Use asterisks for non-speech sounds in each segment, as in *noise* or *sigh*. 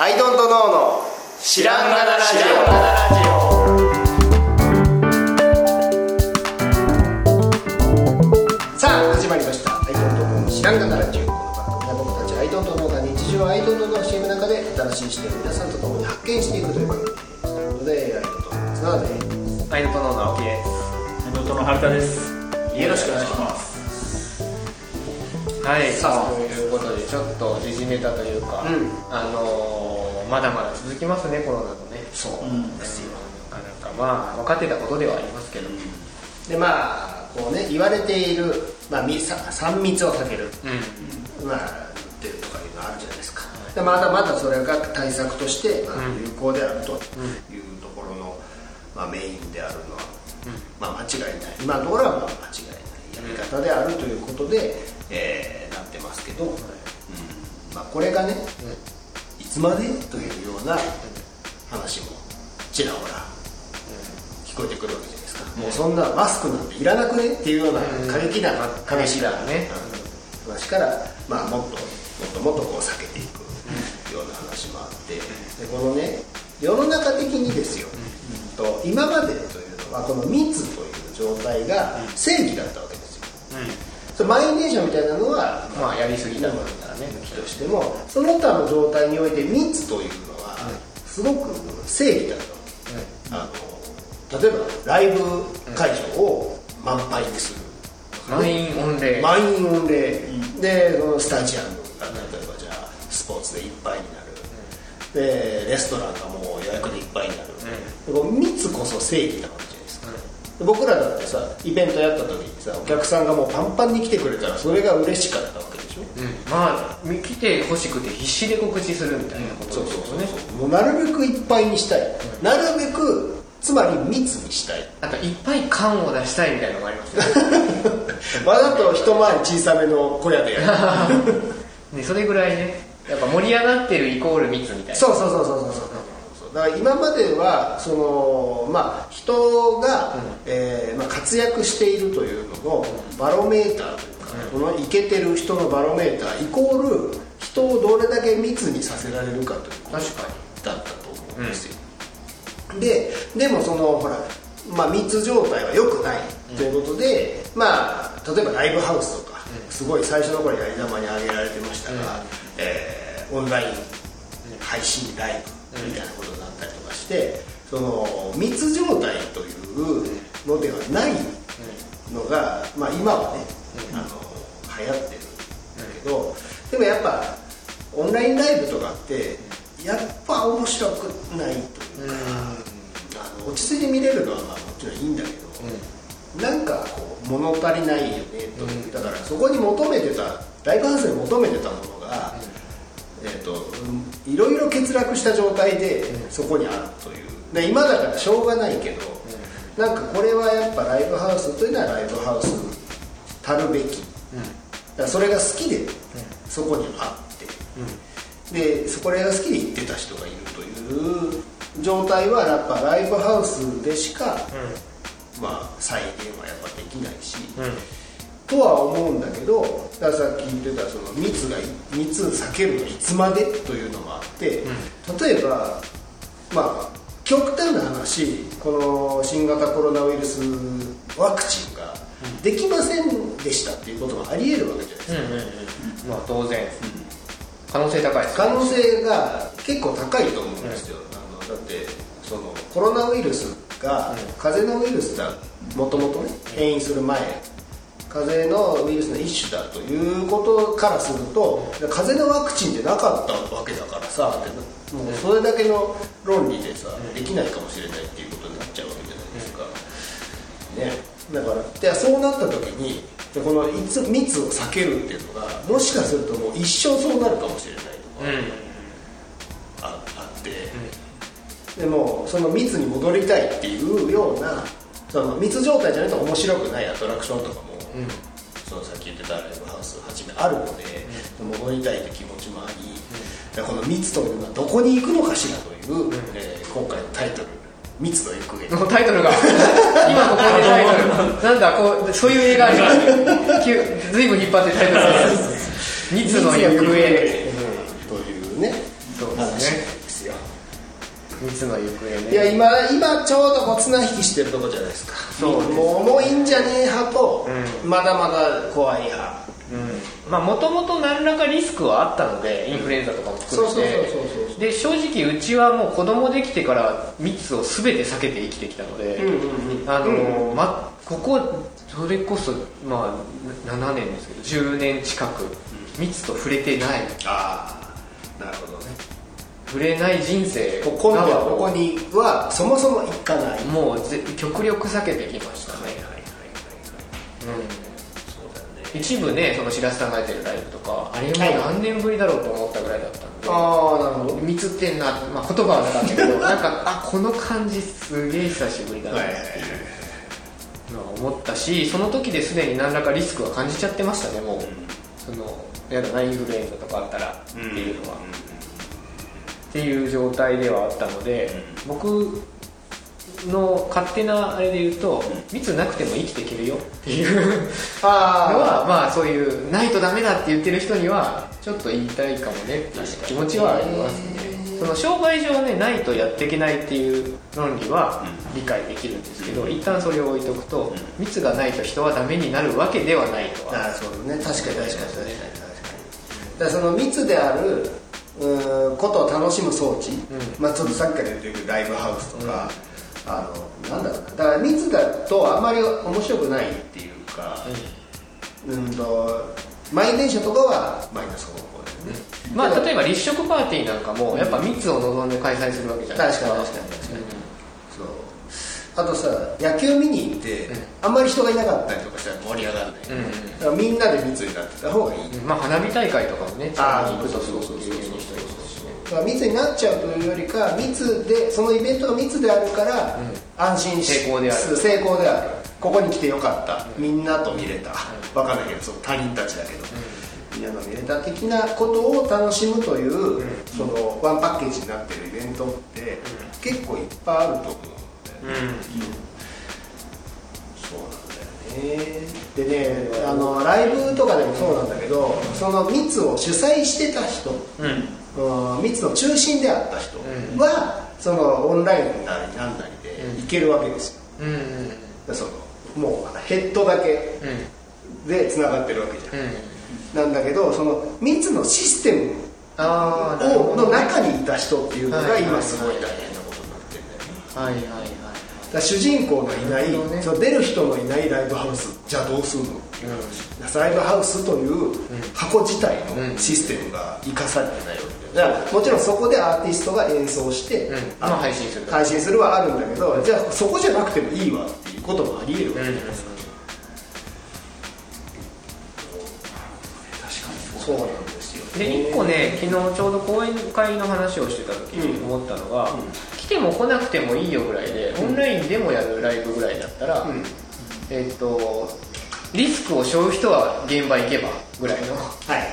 アイドントノーの知らんがなラジオ。さあ始まりました。アイドントノーの知らんがなラジオ。この番組は僕たちアイドントノーが日常アイドントノーの CM の中で新しい視点を皆さんと共に発見していくという番組です。ということでアイドントノーの綱田です。アイドントノーの青木です。弟の春田です。よろしくお願いします。はい。さあということでちょっと時事ネタというか、うん。あのーまだまだ続きますねコロナのね。そううんですよ。なかなかまあ分かってたことではありますけど。うん、でまあこうね言われている、まあ、みさ3密を避ける。まあっていうとかいうのあるじゃないですか、でまだまだそれが対策として、まあ、うん。有効であるというところの、まあ、メインであるのは、まあ、間違いない。今のところはまあ間違いないやり方であるということで、えーなってますけど、うん。まあ、これがね、いつまでというような話もちらほら聞こえてくるわけじゃないですか、もうそんなマスクなんていらなくねっていうような過激な話がね。うん。話から、まあ、もっともっともっとこう避けていくような話もあって。でこのね世の中的にですよ、と今までというのはこの密という状態が正義だったわけですよ。それ満員電車みたいなのはまあやりすぎたもんだ。からねとしてもその他の状態において密というのはすごく正義だったわけ、あの例えばライブ会場を満杯にする、満員御礼。満員御礼、でそのスタジアムが例えばじゃあスポーツでいっぱいになる、でレストランがもう予約でいっぱいになる、う密こそ正義なわけじゃないですか、で僕らだってさイベントやった時にさお客さんがもうパンパンに来てくれたらそれが嬉しかったまあ来てほしくて必死で告知するみたいなこと。ねそうそうそう。もうなるべくいっぱいにしたい、なるべくつまり密にしたい。あといっぱい缶を出したいみたいなのがありますよね。*laughs* わざと一回り小さめの小屋でやる。*laughs* ねそれぐらいねやっぱ盛り上がってるイコール密みたいな。そうそうそうそうそうそう。だから今まではそのまあ人が、えーまあ、活躍しているというののバロメーターというか、このイケてる人のバロメーターイコール人をどれだけ密にさせられるかという確かだったと思うんですよ、ででもそのほら、まあ、密状態は良くないということで、まあ例えばライブハウスとか、すごい最初の頃やり玉に挙げられてましたが、えーオンライン配信ライブみたいなことになったりとかしてその密状態というのではないのが、まあ、今はね、あの流行ってるんだけど、でもやっぱオンラインライブとかってやっぱ面白くないというか、あの落ち着いて見れるのはまあもちろんいいんだけど、なんかこう物足りないよねという、だからそこに求めてたライブハウスに求めてたものが、えー、とうんいろいろ欠落した状態でそこにあるという。で今だからしょうがないけど、なんかこれはやっぱライブハウスというのはライブハウスたるべき、だからそれが好きでそこにあって、でそこれが好きで行ってた人がいるという状態はやっぱライブハウスでしか、まあ、再現はやっぱできないし、とは思うんだけどだからさっき言ってたその密が密避けるのいつまでというのもあって、例えばまあ極端な話この新型コロナウイルスワクチンができませんでしたっていうこともありえるわけじゃないですか、うんうんうん。まあ当然。可能性高いです可能性が結構高いと思うんですよ、あのだってそのコロナウイルスが、風邪のウイルスだもともとね変異する前風邪のウイルスの一種だということからすると風邪のワクチンってなかったわけだからさってもうそれだけの論理でさできないかもしれないっていうことになっちゃうわけじゃないですか、ね、だからでそうなった時にでこのいつ密を避けるっていうのがもしかするともう一生そうなるかもしれないとか、ああって、でもその密に戻りたいっていうようなその密状態じゃないと面白くないアトラクションとかも、そのさっき言ってたライブハウスはじめあるので、戻りたいって気持ちもあり、この密というのはどこに行くのかしらという、えー今回のタイトル「密の行方」*laughs* タイトルが。今ここでタイトルなんだこうそういう映画あります。*laughs* 急ずいぶん引っ張ってタイトルが。密の行方というねそうですね密の行方ね。いや今今ちょうどこう綱引きしてるとこじゃないですか。そうですもう重いんじゃねえ派と、うまだまだ怖い派。うん。まあもともと何らかリスクはあったのでインフルエンザとかも含めそうそうそうてそうそう。で正直うちはもう子供できてから密を全て避けて生きてきたので、ここそれこそまあ7年ですけど10年近く密と触れてない。ああなるほどね触れない人生ここがここにはそもそも行かない。もうぜ極力避けてきましたね、はいはいはいはい。うん。そうだよね一部ねその白洲さんがやってるライブとかあれも何年ぶりだろうと思ったぐらいだったんで、ああなるほど。密ってんな、まあ、言葉はなかったけど *laughs* なんかあこの感じすげえ久しぶりだなっていうのは思ったしその時ですでに何らかリスクは感じちゃってましたねもう、そのやだなインフルエンザとかあったらっていうのは、っていう状態ではあったので、僕の勝手なあれで言うと密なくても生きていけるよっていう *laughs* のあはまあそういうないとダメだって言ってる人にはちょっと言いたいかもねっていう気持ちはありますね。その商売上ねないとやっていけないっていう論理は理解できるんですけど一旦それを置いとくと密がないと人はダメになるわけではないとはああそうだね確かに確かに確かに確かにだその密であるうーんことを楽しむ装置、まあちょっとさっきから言ってるライブハウスとか、あのなんだろうな。だから密だとあんまり面白くないっていうかうんと満員電車とかはマイナス方向だよね、まあ例えば立食パーティーなんかもやっぱ密を望んで開催するわけじゃないですか。確かに確かに確かにあとさ野球見に行って、あんまり人がいなかったりとかしたら盛り上がらない、うんだからみんなで密になってた方がいい、うん。まあ花火大会とかもねあー近くに行くとすごく有名にしてますしねだから密になっちゃうというよりか密でそのイベントが密であるから、安心し成功である。成功である。ここに来てよかった、みんなと見れた、わかんないけどその他人たちだけど、みんなと見れた的なことを楽しむという、そのワンパッケージになってるイベントって、結構いっぱいあると思うん。だよね、そうなんだよね。でねあのライブとかでもそうなんだけどその密を主催してた人、うん。密の中心であった人は、そのオンラインなりなんなりで行けるわけですよ、うんうんでそのもうヘッドだけうん。でつながってるわけじゃん、うん。なんだけどその密のシステムをの中にいた人っていうのがはい今すごい大変なことになってるんだよね。はいはいはい主人公のいない、ね。そう出る人のいないライブハウスじゃあどうするの、ライブハウスという箱自体のシステムが生かされてないわけだよだからもちろんそこでアーティストが演奏して、うん。あまあ配信する配信するはあるんだけどじゃあそこじゃなくてもいいわっていうこともあり得るわけ。じゃないですか、確かにそうなんですよで一個ね昨日ちょうど講演会の話をしてた時に思ったのが、来ても来なくてもいいよぐらいで、オンラインでもやるライブぐらいだったら、うん。えっとリスクを背負う人は現場行けばぐらいの。は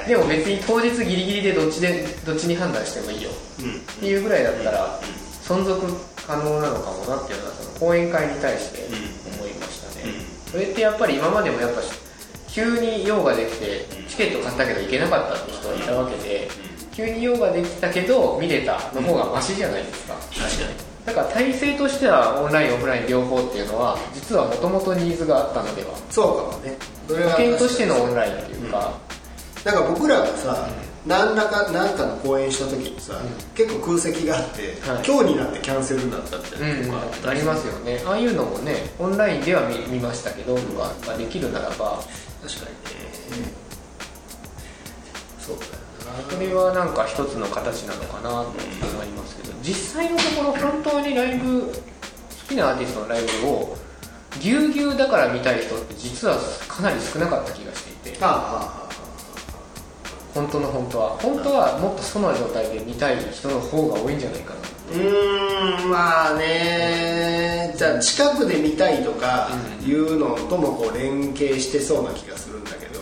いでも別に当日ギリギリでどっちでどっちに判断してもいいよ。うん。っていうぐらいだったら存続可能なのかもなっていうのはその講演会に対して思いましたね、それってやっぱり今までもやっぱ急に用ができてチケット買ったけど行けなかったって人がいたわけで急に用ができたけど見れたの方がマシじゃないですか。確かに。だから体制としてはオンラインオフライン両方っていうのは実はもともとニーズがあったのでは。そうかもね。それは保険としてのオンラインっていうか、だから僕らがさ、何らか何かの公演した時にさ、結構空席があって、はい。今日になってキャンセルになったみたいなとか、ありますよね。ああいうのもねオンラインでは見見ましたけどとかができるならば。確かにね、そう。だよそれはなんか一つの形なのかなと思いますけど実際のところ本当にライブ好きなアーティストのライブをぎゅうぎゅうだから見たい人って実はかなり少なかった気がしていて本当の本当は。本当はもっとその状態で見たい人の方が多いんじゃないかなうーんまあねじゃあ近くで見たいとかいうのともこう連携してそうな気がするんだけど、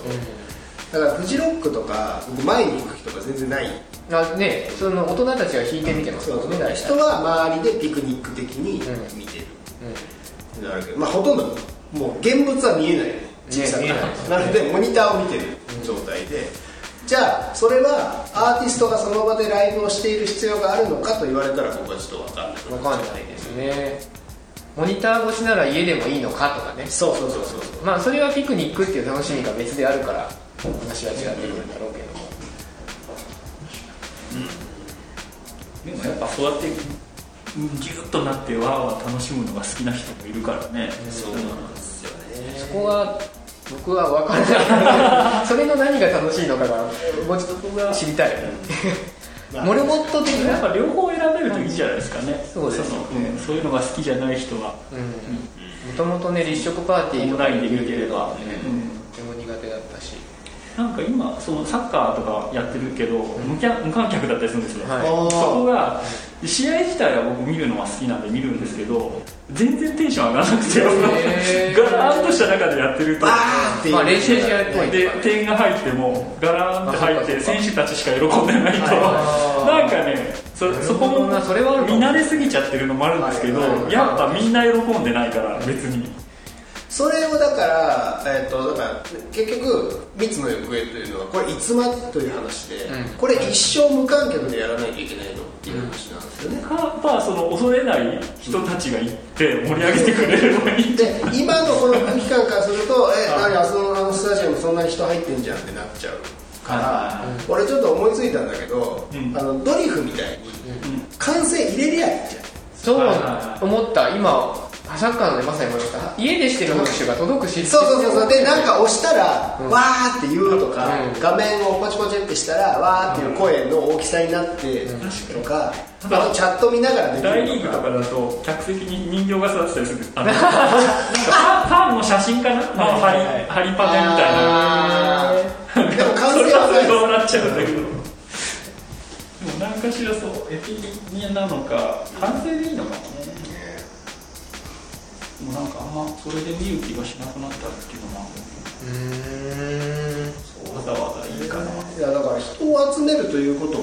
だからフジロックとか僕前に行く気とか全然ない。あねその大人たちが弾いてみてますそうそう。もんね大体人は周りでピクニック的に見てる、うん。なるけどまあほとんどもう現物は見えない。よね小さくなのでモニターを見てる状態で。じゃあそれはアーティストがその場でライブをしている必要があるのかと言われたら僕はちょっと分かんない。分かんないですね。モニター越しなら家でもいいのかとかね。そうそうそうそう。まあそれはピクニックっていう楽しみが別であるから話は違ってくるんだろうけどもでもやっぱそうやってギュッとなってわーわー楽しむのが好きな人もいるからね。そうなんですよね。そこは僕は分からない。それの何が楽しいのかがもうちょっと知りたい、*laughs* モルモット的やっなぱ両方選べるといいじゃないですかね。そうですね。のうん。そういうのが好きじゃない人は。もともとね立食パーティーとかに見るければ、ねうんとても苦手だったしなんか今そのサッカーとかやってるけど無無観客だったりするんですよ、はい。そこが試合自体は僕見るのは好きなんで見るんですけど全然テンション上がらなくてへー。*laughs* ガラーンとした中でやってると。まあ練習試合っぽいで点が入ってもガラーンって入って選手たちしか喜んでないと。*laughs* なんかねそそこも見慣れすぎちゃってるのもあるんですけどやっぱみんな喜んでないから別にそれをだから,、えっとだから結局三つの行方というのはこれいつまでという話で、うん。これ一生無観客でやらないといけないのっていう話なんですよね、かまあその恐れない人たちが行って盛り上げてくれればいいで今のこの空気感からするとえはい。何あそのあのスタジアムそんなに人入ってんじゃんってなっちゃうから、は俺ちょっと思いついたんだけど、うん。あのドリフみたいに歓声入れりゃいいじゃん。そう思った。今サッカーのでまさに思いました家でしてる拍手が届くしそうそうそうそう。でなんか押したら、うん。わーって言うとか、うん。画面をポチポチってしたらわーっていう声の大きさになってとか、あとチャット見ながらできるとか。大リーグとかだと客席に人形が座ってたりする *laughs* あのなんかファンの写真かな、まあ、ハリはい。はいハリパネみたいあなー。*laughs* でも歓それ声はそうなっちゃうんだけど。でも何かしらそうエピニなのか反省でいいのかもねでもなんかあんまそれで見る気がしなくなったっていうのもうーんわざわざいいかな、いやだから人を集めるということ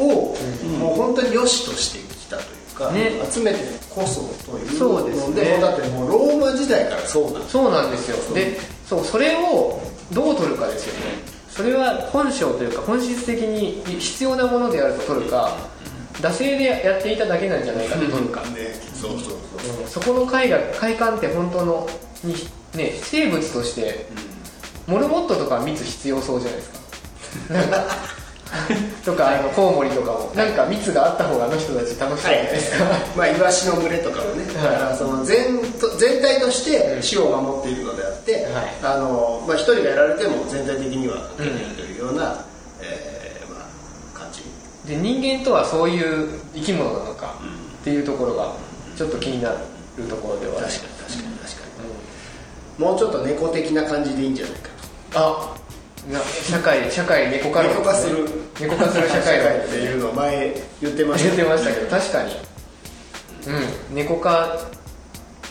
を、うん。もう本当に良しとしてきたというか、ね。集めてこそというそうですねだってもうローマ時代からそうなんですそうなんですよ。でそうそれをどう取るかですよね。それは本性というか本質的に必要なものであると取るか惰性でやっていただけなんじゃないかと取るか、ね。そうそうそうう。ん。そこの快が快感って本当のにね生物としてモルモットとかは蜜必要そうじゃないですか。なんかとかあのコウモリとかも。なんか蜜があった方があの人たち楽しそうじゃないですか、まあイワシの群れとかもね、だからその全と全体として種を守っているのであって、はい。あのまあ、一人がやられても全体的には受けているというような、で人間とはそういう生き物なのかっていうところがちょっと気になるところではある。確かに確かに確かに、もうちょっと猫的な感じでいいんじゃないかあな社会社会猫化と猫化する。猫化する社会だっていう。のを前言ってました言ってましたけど。確かに。うん。猫化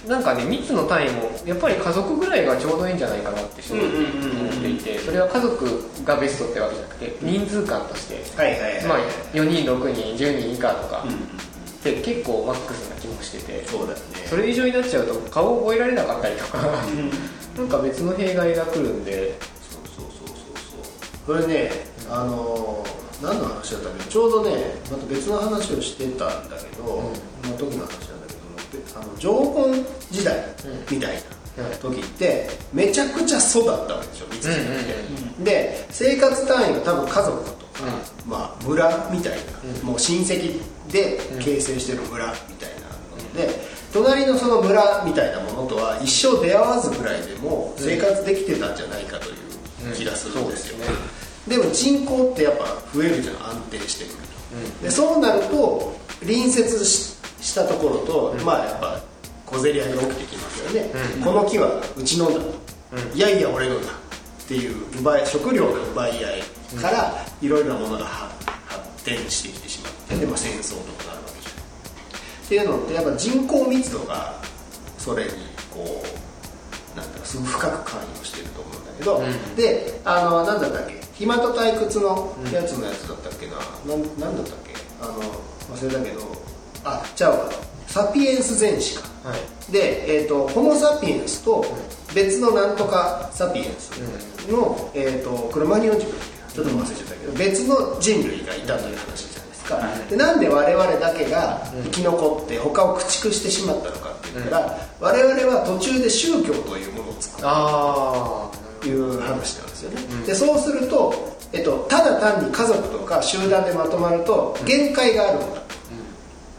なんかね密の単位もやっぱり家族ぐらいがちょうどいいんじゃないかなって思っていてそれは家族がベストってわけじゃなくて人数間として。はいはいはい、まあ4人6人10人以下とか。うんって結構マックスな気もしてて。そうだよね。それ以上になっちゃうと顔を覚えられなかったりとか。*laughs* なんか別の弊害が来るんで。そうそうそうそうそう。これねあのー何の話だったっけ？ちょうどねまた別の話をしてたんだけど、その時の話なんだけどあの縄文時代みたいな時ってめちゃくちゃ育ったわけでしょ見つけて、で生活単位が多分家族とか、まあ、村みたいな、もう親戚で形成してる村みたいなので、隣のその村みたいなものとは一生出会わずぐらいでも生活できてたんじゃないかという気がするんですよ、うんそうですでも人口ってやっぱ増えるじゃん安定してくると、でそうなると隣接ししたところと、まあやっぱ小競り合いが起きてきますよね、この木はうちのだ、いやいや俺のだっていう奪い食料の奪い合いからいろいろなものが発発展してきてしまってで、まあ、戦争とかなるわけじゃん。っていうのってやっぱ人口密度がそれにこうなんだろうすごく深く関与してると思うんだけど、うん。であのなんだったっけ？暇と退屈のやつのやつだったっけな、なん、なんだったっけ？あの忘れたけどあちゃうわサピエンス全史か。はい。で、えー、とホモ・サピエンスと別のなんとかサピエンスの、えー、とクロマニオン軸っていうちょっと忘れちゃったけど。別の人類がいたという話じゃないですか、でなんで我々だけが生き残って他を駆逐してしまったのかって言ったら、我々は途中で宗教というものを作ったあという話なんですよね、でそうすると、えっと、ただ単に家族とか集団でまとまると限界があるんだ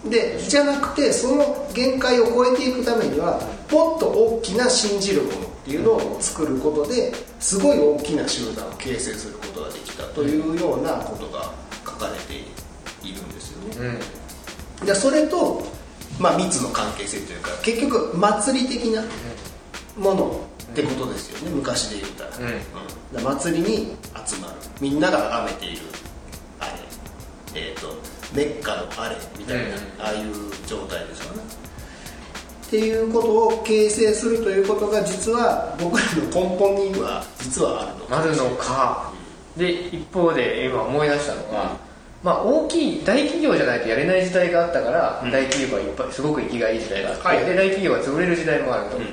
でじゃなくてその限界を超えていくためにはもっと大きな信じるものっていうのを作ることですごい大きな集団を形成することができたというようなことが書かれているんですよね、うん。でそれと、まあ、密の関係性というか結局祭り的なものってことですよね、昔で言ったら,、うん。ら祭りに集まる。みんなが崇めているあれ。えっ、とメッカのあれみたいな、うん。ああいう状態ですよね。っていうことを形成するということが実は僕らの根本には実はあるのかあるのか。で一方で今思い出したのが、まあ、大きい大企業じゃないとやれない時代があったから、うん。大企業がいっぱいすごく生きがいい時代があって、はい。で大企業が潰れる時代もあると、うん。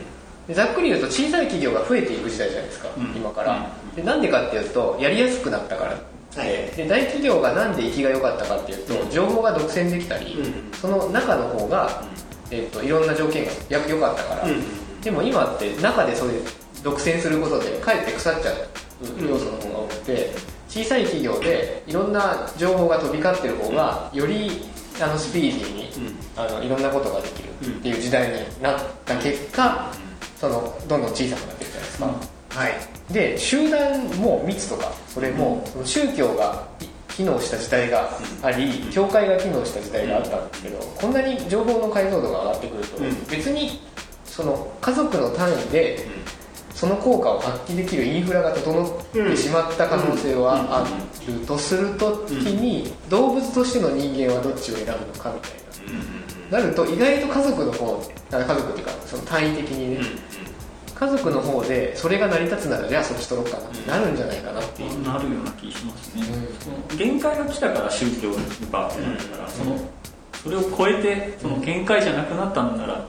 でざっくり言うと小さい企業が増えていく時代じゃないですか、うん。今から、でなんでかっていうとやりやすくなったからはい。で大企業がなんで生きが良かったかっていうと、うん。情報が独占できたり、うん。その中の方が、えっといろんな条件がや良かったから、うん。でも今って中でそういう独占することでかえって腐っちゃう要素の方が多くて小さい企業でいろんな情報が飛び交ってる方がよりあのスピーディーに、あのいろんなことができるっていう時代になった結果、そのどんどん小さくなってるじゃないですか、はいで集団も密とかそれも宗教が機能した時代があり教会が機能した時代があったんですけどこんなに情報の解像度が上がってくるとうん。別にその家族の単位でその効果を発揮できるインフラが整ってしまった可能性はあるとするときに動物としての人間はどっちを選ぶのかみたいな。なると意外と家族の方あ家族っていうかその単位的にね家族の方でそれが成り立つならじゃあそっち取ろうかな。ってなるんじゃないかなっていう、なるような気しますね、うん。限界が来たから宗教にバーってなったから、そのそれを超えてその限界じゃなくなったんなら、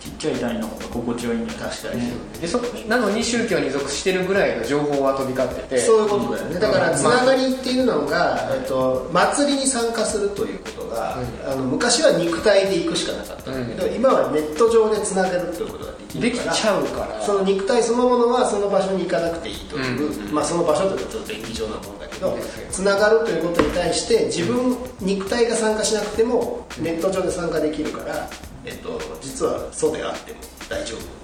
ちっちゃい単位の方が心地はいいんじゃないですかね。でそなのに宗教に属してるぐらいの情報は飛び交ってて。そういうことだよね。だからつながまありっていうのが、えっと、祭りに参加するということが、あの昔は肉体で行くしかなかったんだけど、今はネット上でつながるということができできちゃうから。その肉体そのものはその場所に行かなくていいという、まあ、その場所というとちょっと便宜上なもんだけどつながるということに対して自分肉体が参加しなくてもネット上で参加できるから、えっと、実はそうであっても大丈夫。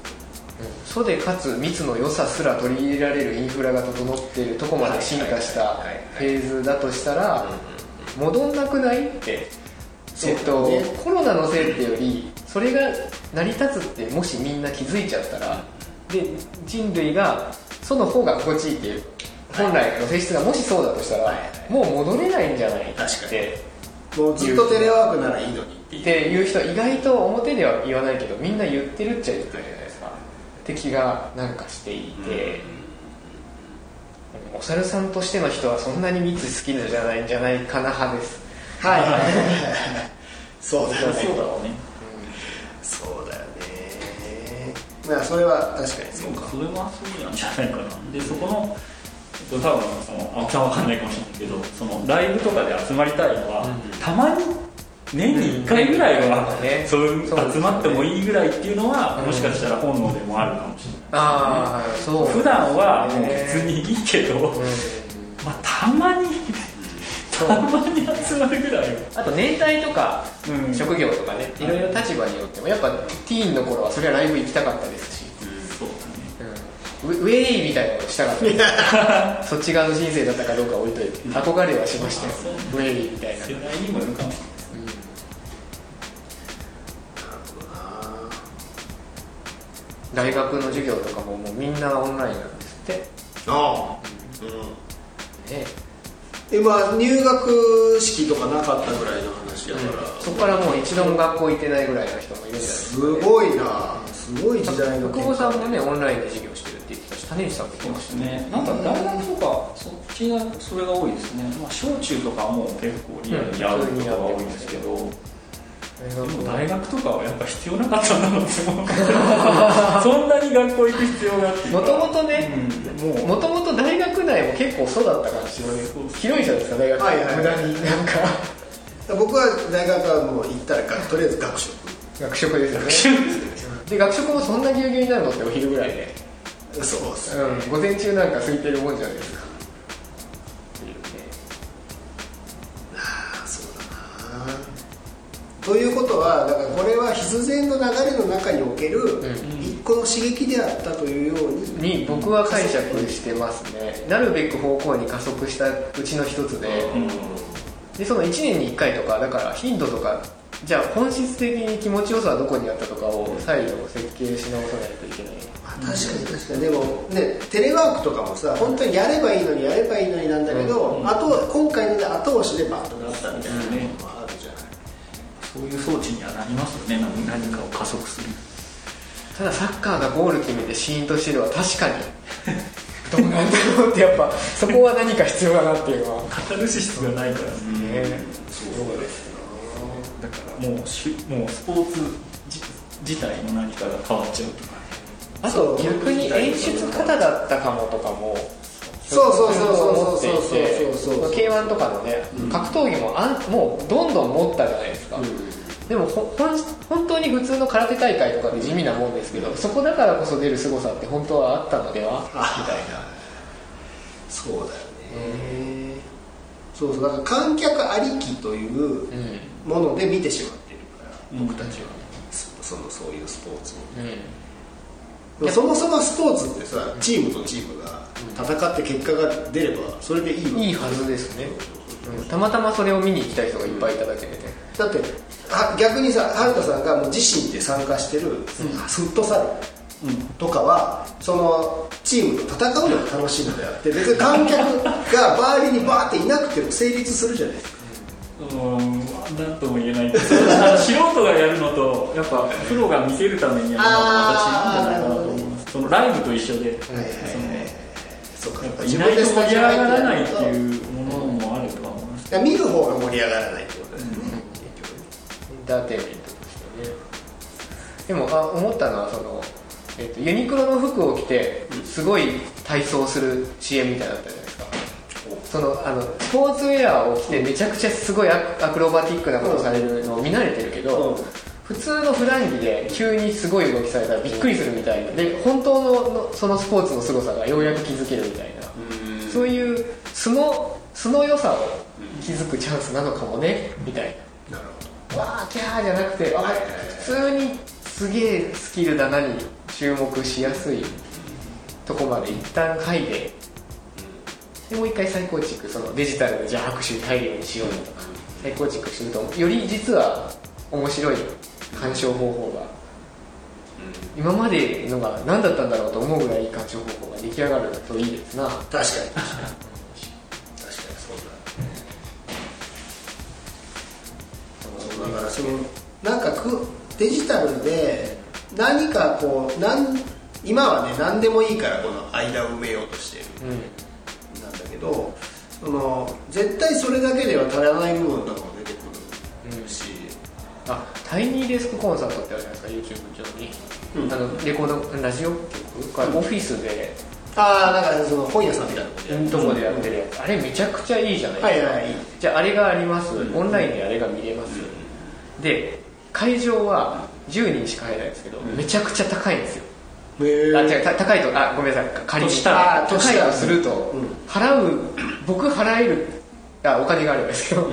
そでかつ密の良さすら取り入れられるインフラが整っているとこまで進化したフェーズだとしたら戻んなくないって、えっとコロナのせいってよりそれが成り立つってもしみんな気づいちゃったらで人類がその方が心地いいっていう本来の性質がもしそうだとしたら、はいはいもう戻れないんじゃない確かに。ってもうずっとテレワークならいいのにっていう。人意外と表では言わないけどみんな言ってるっちゃ言ってるじゃないですか。って気がなんかしていて、お猿さんとしての人はそんなに蜜好きじゃないんじゃないかな派です。はい *laughs* そうだよね。そうだろうねそうだよね。まあそれは確かに。そうか。それはそうなんじゃないかな。でそこの多分その青木さんわかんないかもしれないけどそのライブとかで集まりたいのは、たまに年に1回ぐらいは、うんね。そういう集まってもいいぐらいっていうのは、うん。もしかしたら本能でもあるかもしれない。ああそう普段はもう別にいいけど、うん。まあ、たまにたまに集まるぐらい。はあと年代とか、うん。職業とかねい。ろいろ立場によってもやっぱティーンの頃はそれはライブ行きたかったですし、そうだね。うん。ウェウェイみたいなことしたかった。*laughs* そっち側の人生だったかどうか置いといて憧れはしましたよ。ウェイみたいな。世代にもよるかも。し大学の授業とかももうみんなオンラインなんですって。ああ、うん。ね今入学式とかなかったぐらいの話やから、そこからもう一度も学校行ってないぐらいの人もいるんじゃないですすか、ね、ごいな。すごい時代の福保さんもねオンラインで授業してるって言ってたし種市さんも言ってましたれないね。なんか大学とかそっちがそれが多いですね、まあ、小中とかはもう結構リアルにやることが多いんですけど、大でも大学とかはやっぱ必要なかったんだろうって思うそんなに学校行く必要があって。もともとねうん。もうもともと大学内も結構そうだったかもしれない広いじゃないですか大学、はいはいはい。無駄になんか。僕は大学はもう行ったらがとりあえず学食。学食ですよね。で学食もそんなぎゅうぎゅうになるのってお昼ぐらいで、そうっす。うん、午前中なんか空いてるもんじゃないですかということはだからこれは必然の流れの中におけるん。一個の刺激であったというように、に僕は解釈してますね。なるべく方向に加速したうちの一つで。でその1年に1回とかだから頻度とかじゃあ本質的に気持ちよさはどこにあったとかを再度設計し直さないといけない。まあ確かに確かに。でもねテレワークとかもさ本当にやればいいのにやればいいのになんだけど、あと今回ので後押しでバッとなったみたいなのもあるじゃない、そういう装置にはなりますよね。何何かを加速する。ただサッカーがゴール決めてシーンとしてるは確かに。*laughs* どうなんだろうってやっぱそこは何か必要だなっていうのは。カタルシスがないからね。ね。そうですだからもうしもうスポーツ自自体の何かが変わっちゃうとか。あと逆に演出方だったかもとかもそうそうそうそう思っていそうてそうそうそう K1 とかのね格闘技もあんもうどんどん持ったじゃないですか、でもほほん本当に普通の空手大会とかで地味なもんですけどそこだからこそ出る凄さって本当はあったのでは？みたいな。そうだよね、そうそう。だから観客ありきといううん。もので見てしまってるから、うん僕たちは。そそのそういうスポーツを。うん。そもそもスポーツってさチームとチームが戦って結果が出ればそれでいいいいはずですね、うん、たまたまそれを見に行きたい人がいっぱいいただけでね、だってあ逆にさ春田さんがもう自身で参加してるフットサルとかはそのチームと戦うのが楽しいのであって別に観客が周りにバーっていなくても成立するじゃないですか。うん。なんとも言えない。けど素人がやるのとやっぱプロが見せるためにやるのはまた違うんじゃないかなと思いますそのライブと一緒で、そうかそのやっぱいないと盛り上がらないっていうものもあるとは思います。見る方が盛り上がらないターテインメントとしてね。でもあ思ったのはその、えっとユニクロの服を着てすごい体操する CM みたいなのあったじゃないですか。そのあのスポーツウェアを着てめちゃくちゃすごいアアクロバティックなことされるのを見慣れてるけど、うん。普通の普段着で急にすごい動きされたらびっくりするみたいな。で本当ののそのスポーツの凄さがようやく気づけるみたいな。そういう素の素の良さを気づくチャンスなのかもねみたいなわーキャーじゃなくてあ普通にすげえスキルだなに注目しやすいとこまで一旦嗅いででもう一回再構築そのデジタルでじゃあ拍手大量にしようとか再構築するとより実は面白い鑑賞方法が今までのが何だったんだろうと思うぐらいいい鑑賞方法が出来上がるといいですな。ど確かに確かにそのなんかくデジタルで何かこうなん今はね何でもいいからこの間を埋めようとしてる。うん。なんだけどその絶対それだけでは足らない部分とかも出てくるし、あタイニーデスクコンサートってあるじゃないですか YouTube 上に、うん。あのレコードラジオ局かオフィスで。ああなんかその本屋さんみたいなことこでやってるやつ。あれめちゃくちゃいいじゃないですか、はいはいはい。じゃああれがあります、オンラインであれが見れます、で会場は10人しか入れないんですけど、めちゃくちゃ高いんですよ。あ違うた高いとあごめんなさい。仮に。としたとしたらすると、うん払う僕払えるあお金があるんですけど、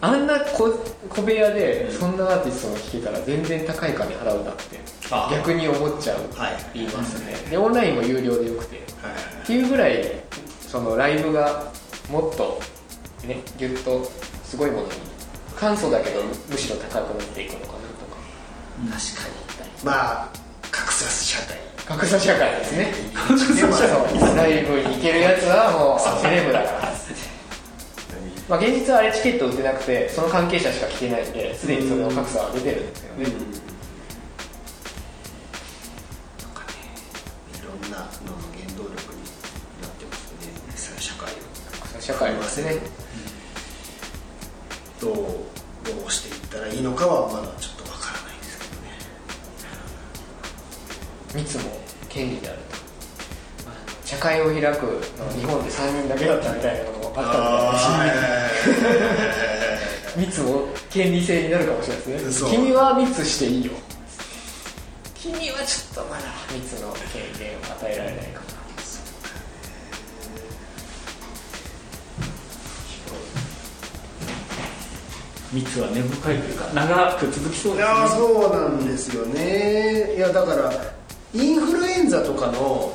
あんな小小部屋でそんなアーティストが聴けたら全然高い金払うんだってあ逆に思っちゃうはい。言いますね。でオンラインも有料でよくて。はい。っていうぐらいそのライブがもっとねギュッとすごいものに簡素だけどむしろ高くなっていくのかなとか。確かに。まあ格差社会。格差社会ですね。ライブに行けるやつはもうセレブだから。まあ現実はあれチケット売ってなくてその関係者しか来てないんですでにその格差は出てるんですよね、とかねいろんなのの原動力になってますね。社会を。格差社会ですね。どうどうしていったらいいのかはまだちょっとわからないですけどね。密も権利であると。社会を開くのは日本で3人だけだったみたいなのもあったみたいだし密も権利制になるかもしれないですね。君は密していいよ。君はちょっとまだ。密の権限を与えられない密は根深いというか長く続きそういですね。そうなんですよね。いやだからインフルエンザとかの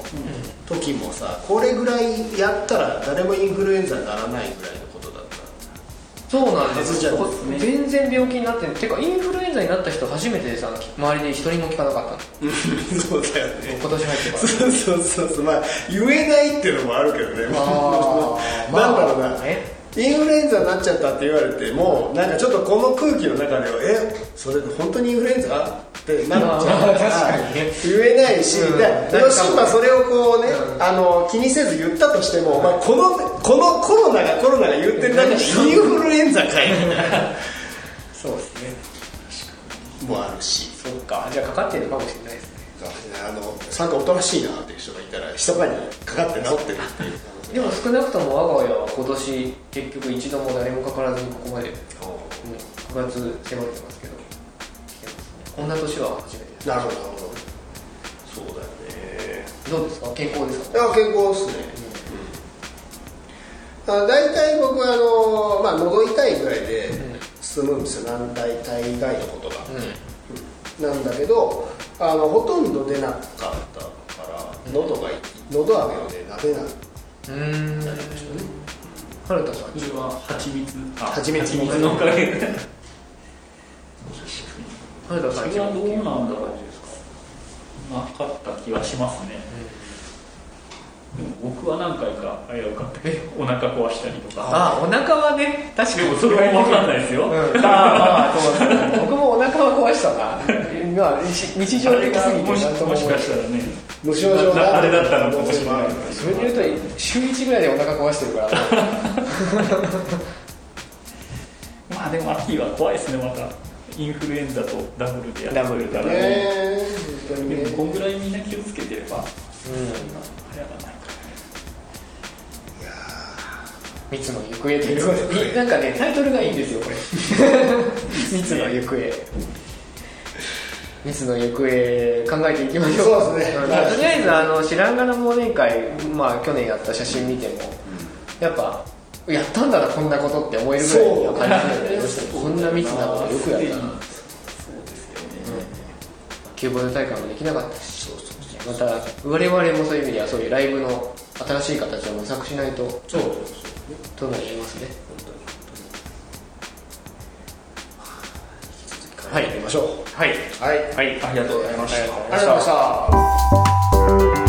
時もさこれぐらいやったら誰もインフルエンザにならないぐらいのことだった。そうなんですはずじゃないこ全然病気になってるてかインフルエンザになった人初めてでさ周りで一人も聞かなかったの。*laughs* そうだよね。今年入ってから。そうそうそうそう。まあ言えないっていうのもあるけどね。あー。*laughs* なんだろうな、まあねインフルエンザになっちゃったって言われてもなんかちょっとこの空気の中ではえそれ本当にインフルエンザ？ってなっちゃう。かにね。言えないし、うん。でよしまあそれをこうね、うん。あの気にせず言ったとしても、まあ、このこのコロナがコロナが言ってる中に。インフルエンザかい。みたいなそうですね。もあるし。そっか。じゃあかかってるかもしれないですね。あのなんかおとなしいなっていう人がいたら密かにかかって治ってるっていうでも少なくとも我が家は今年結局一度も誰もかからずにここまで、う。ん、9月迫ってますけどね。こんな年は初めてです。なるほどそうだよね。どうですか？健康ですか？いや健康っすね、うん、あ大体僕はあの、まあ、喉痛いぐらいで済むんですよ。なん大体以外のことが、なんだけどあのほとんど出なかったから喉が喉飴をね舐めないうん。うん春田さんこれは蜂蜜蜂蜜蜂蜜のおかげ。で春田さんそれはどうなんだろうなかった気はしますね、でも僕は何回か危うかったけどお腹壊したりとかあお腹はね確かにそれも分かんないですよ、うん、ああそうですね僕もお腹は壊したなまあ日日常的すぎてもしももしかしたらね無症状なあれだったのかもしれない。それで言うと週1ぐらいでお腹壊してるから。*laughs* まあでも秋は怖いですねまた。インフルエンザとダブルでやってくるから。ね。え本当にね。でもこんぐらいみんな気をつけてればうん。流行らないか蜜の行方という。ことでなんかねタイトルがいいんですよこれ。*laughs* 蜜の行方蜜の行方考えていきましょう。そうですね。とりあえずあの白髪の忘年会、まあ、去年やった写真見ても、やっぱやったんだなこんなことって思えるぐらいの感じで、*laughs* こんな密なことよくやったな。そうですよね。キューボード大会もできなかったしまた我々もそういう意味ではそういうライブの新しい形を模索しないとそうとも言いますねはい、やりましょう。はい。はい。はい、ありがとうございました。ありがとうございました。